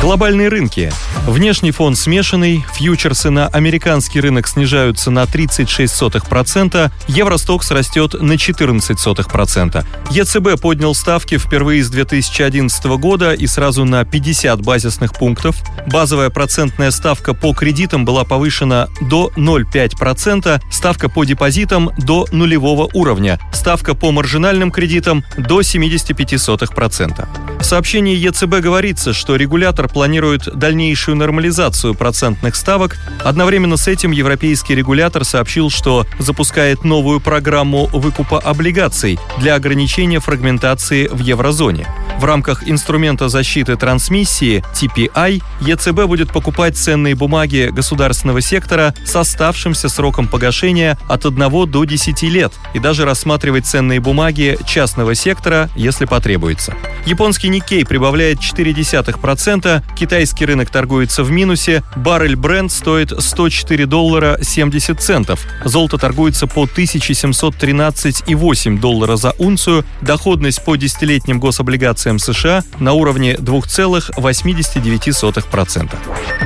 Глобальные рынки. Внешний фон смешанный, фьючерсы на американский рынок снижаются на 36%, Евростокс растет на 14%. ЕЦБ поднял ставки впервые с 2011 года и сразу на 50 базисных пунктов. Базовая процентная ставка по кредитам была повышена до 0,5%, ставка по депозитам до нулевого уровня, ставка по маржинальным кредитам до 75%. В сообщении ЕЦБ говорится, что регулятор планирует дальнейшую нормализацию процентных ставок. Одновременно с этим европейский регулятор сообщил, что запускает новую программу выкупа облигаций для ограничения фрагментации в еврозоне. В рамках инструмента защиты трансмиссии TPI ЕЦБ будет покупать ценные бумаги государственного сектора с оставшимся сроком погашения от 1 до 10 лет и даже рассматривать ценные бумаги частного сектора, если потребуется. Японский Никей прибавляет 0,4%, китайский рынок торгуется в минусе, баррель бренд стоит 104 доллара 70 центов, золото торгуется по 1713,8 доллара за унцию, доходность по десятилетним гособлигациям США на уровне 2,89%.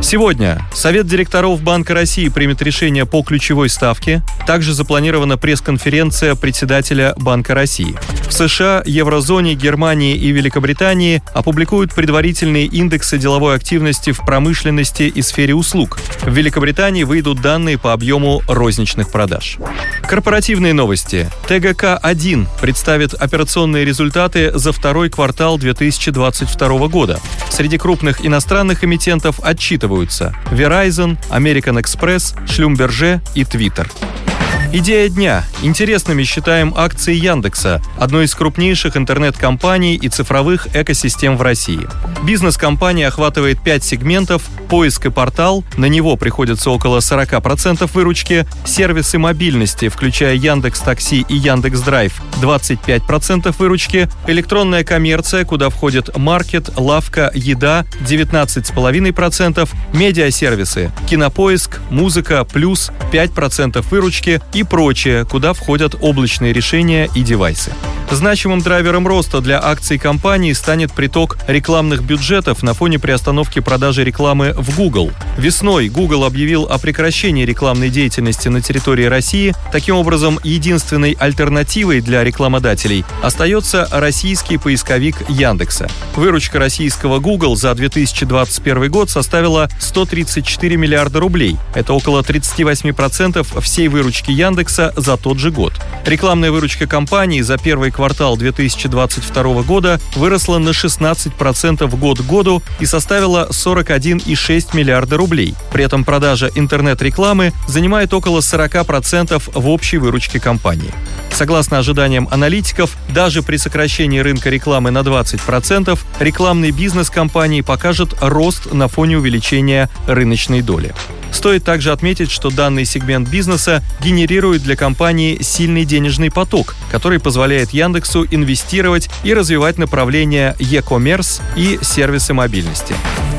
Сегодня Совет директоров Банка России примет решение по ключевой ставке. Также запланирована пресс-конференция председателя Банка России. В США, Еврозоне, Германии и Великобритании опубликуют предварительные индексы деловой активности в промышленности и сфере услуг. В Великобритании выйдут данные по объему розничных продаж. Корпоративные новости. ТГК-1 представит операционные результаты за второй квартал квартал 2022 года. Среди крупных иностранных эмитентов отчитываются Verizon, American Express, Schlumberger и Twitter. Идея дня. Интересными считаем акции Яндекса, одной из крупнейших интернет-компаний и цифровых экосистем в России. Бизнес-компания охватывает 5 сегментов – поиск и портал, на него приходится около 40% выручки, сервисы мобильности, включая Яндекс Такси и Яндекс Драйв – 25% выручки, электронная коммерция, куда входят маркет, лавка, еда – 19,5%, медиасервисы, кинопоиск, музыка, плюс 5% выручки и прочее, куда входят облачные решения и девайсы. Значимым драйвером роста для акций компании станет приток рекламных бюджетов на фоне приостановки продажи рекламы в Google. Весной Google объявил о прекращении рекламной деятельности на территории России. Таким образом, единственной альтернативой для рекламодателей остается российский поисковик Яндекса. Выручка российского Google за 2021 год составила 134 миллиарда рублей. Это около 38% всей выручки Яндекса за тот же год. Рекламная выручка компании за первый квартал 2022 года выросла на 16% год к году и составила 41,6 миллиарда рублей. При этом продажа интернет-рекламы занимает около 40% в общей выручке компании. Согласно ожиданиям аналитиков, даже при сокращении рынка рекламы на 20%, рекламный бизнес компании покажет рост на фоне увеличения рыночной доли. Стоит также отметить, что данный сегмент бизнеса генерирует для компании сильный денежный поток, который позволяет Яндексу инвестировать и развивать направления e-commerce и сервисы мобильности.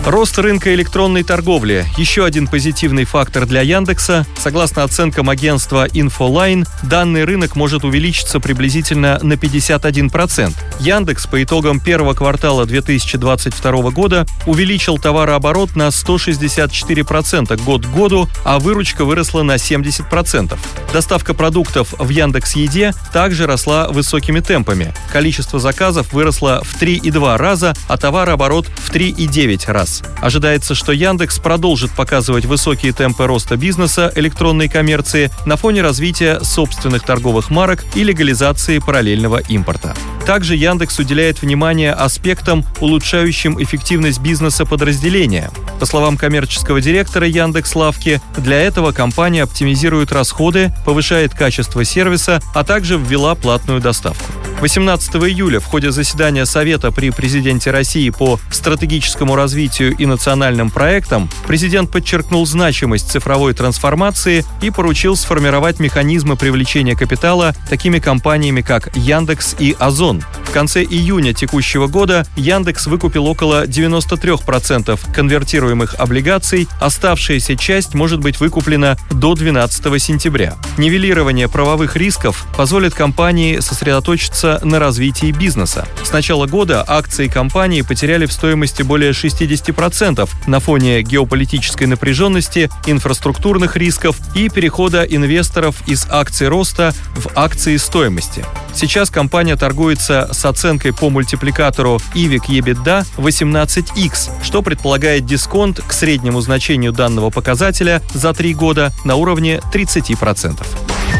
Рост рынка электронной торговли – еще один позитивный фактор для Яндекса. Согласно оценкам агентства Infoline, данный рынок может увеличиться приблизительно на 51%. Яндекс по итогам первого квартала 2022 года увеличил товарооборот на 164% год к году, а выручка выросла на 70%. Доставка продуктов в Яндекс Еде также росла высокими темпами. Количество заказов выросло в 3,2 раза, а товарооборот в 3,9 раз. Ожидается, что Яндекс продолжит показывать высокие темпы роста бизнеса электронной коммерции на фоне развития собственных торговых марок и легализации параллельного импорта. Также Яндекс уделяет внимание аспектам, улучшающим эффективность бизнеса подразделения. По словам коммерческого директора Яндекс Лавки, для этого компания оптимизирует расходы, повышает качество сервиса, а также ввела платную доставку. 18 июля в ходе заседания Совета при президенте России по стратегическому развитию и национальным проектам президент подчеркнул значимость цифровой трансформации и поручил сформировать механизмы привлечения капитала такими компаниями, как Яндекс и Озон. В конце июня текущего года Яндекс выкупил около 93% конвертируемых облигаций, оставшаяся часть может быть выкуплена до 12 сентября. Нивелирование правовых рисков позволит компании сосредоточиться на развитии бизнеса. С начала года акции компании потеряли в стоимости более 60% на фоне геополитической напряженности, инфраструктурных рисков и перехода инвесторов из акций роста в акции стоимости. Сейчас компания торгуется с оценкой по мультипликатору EVIC EBITDA 18x, что предполагает дисконт к среднему значению данного показателя за три года на уровне 30%.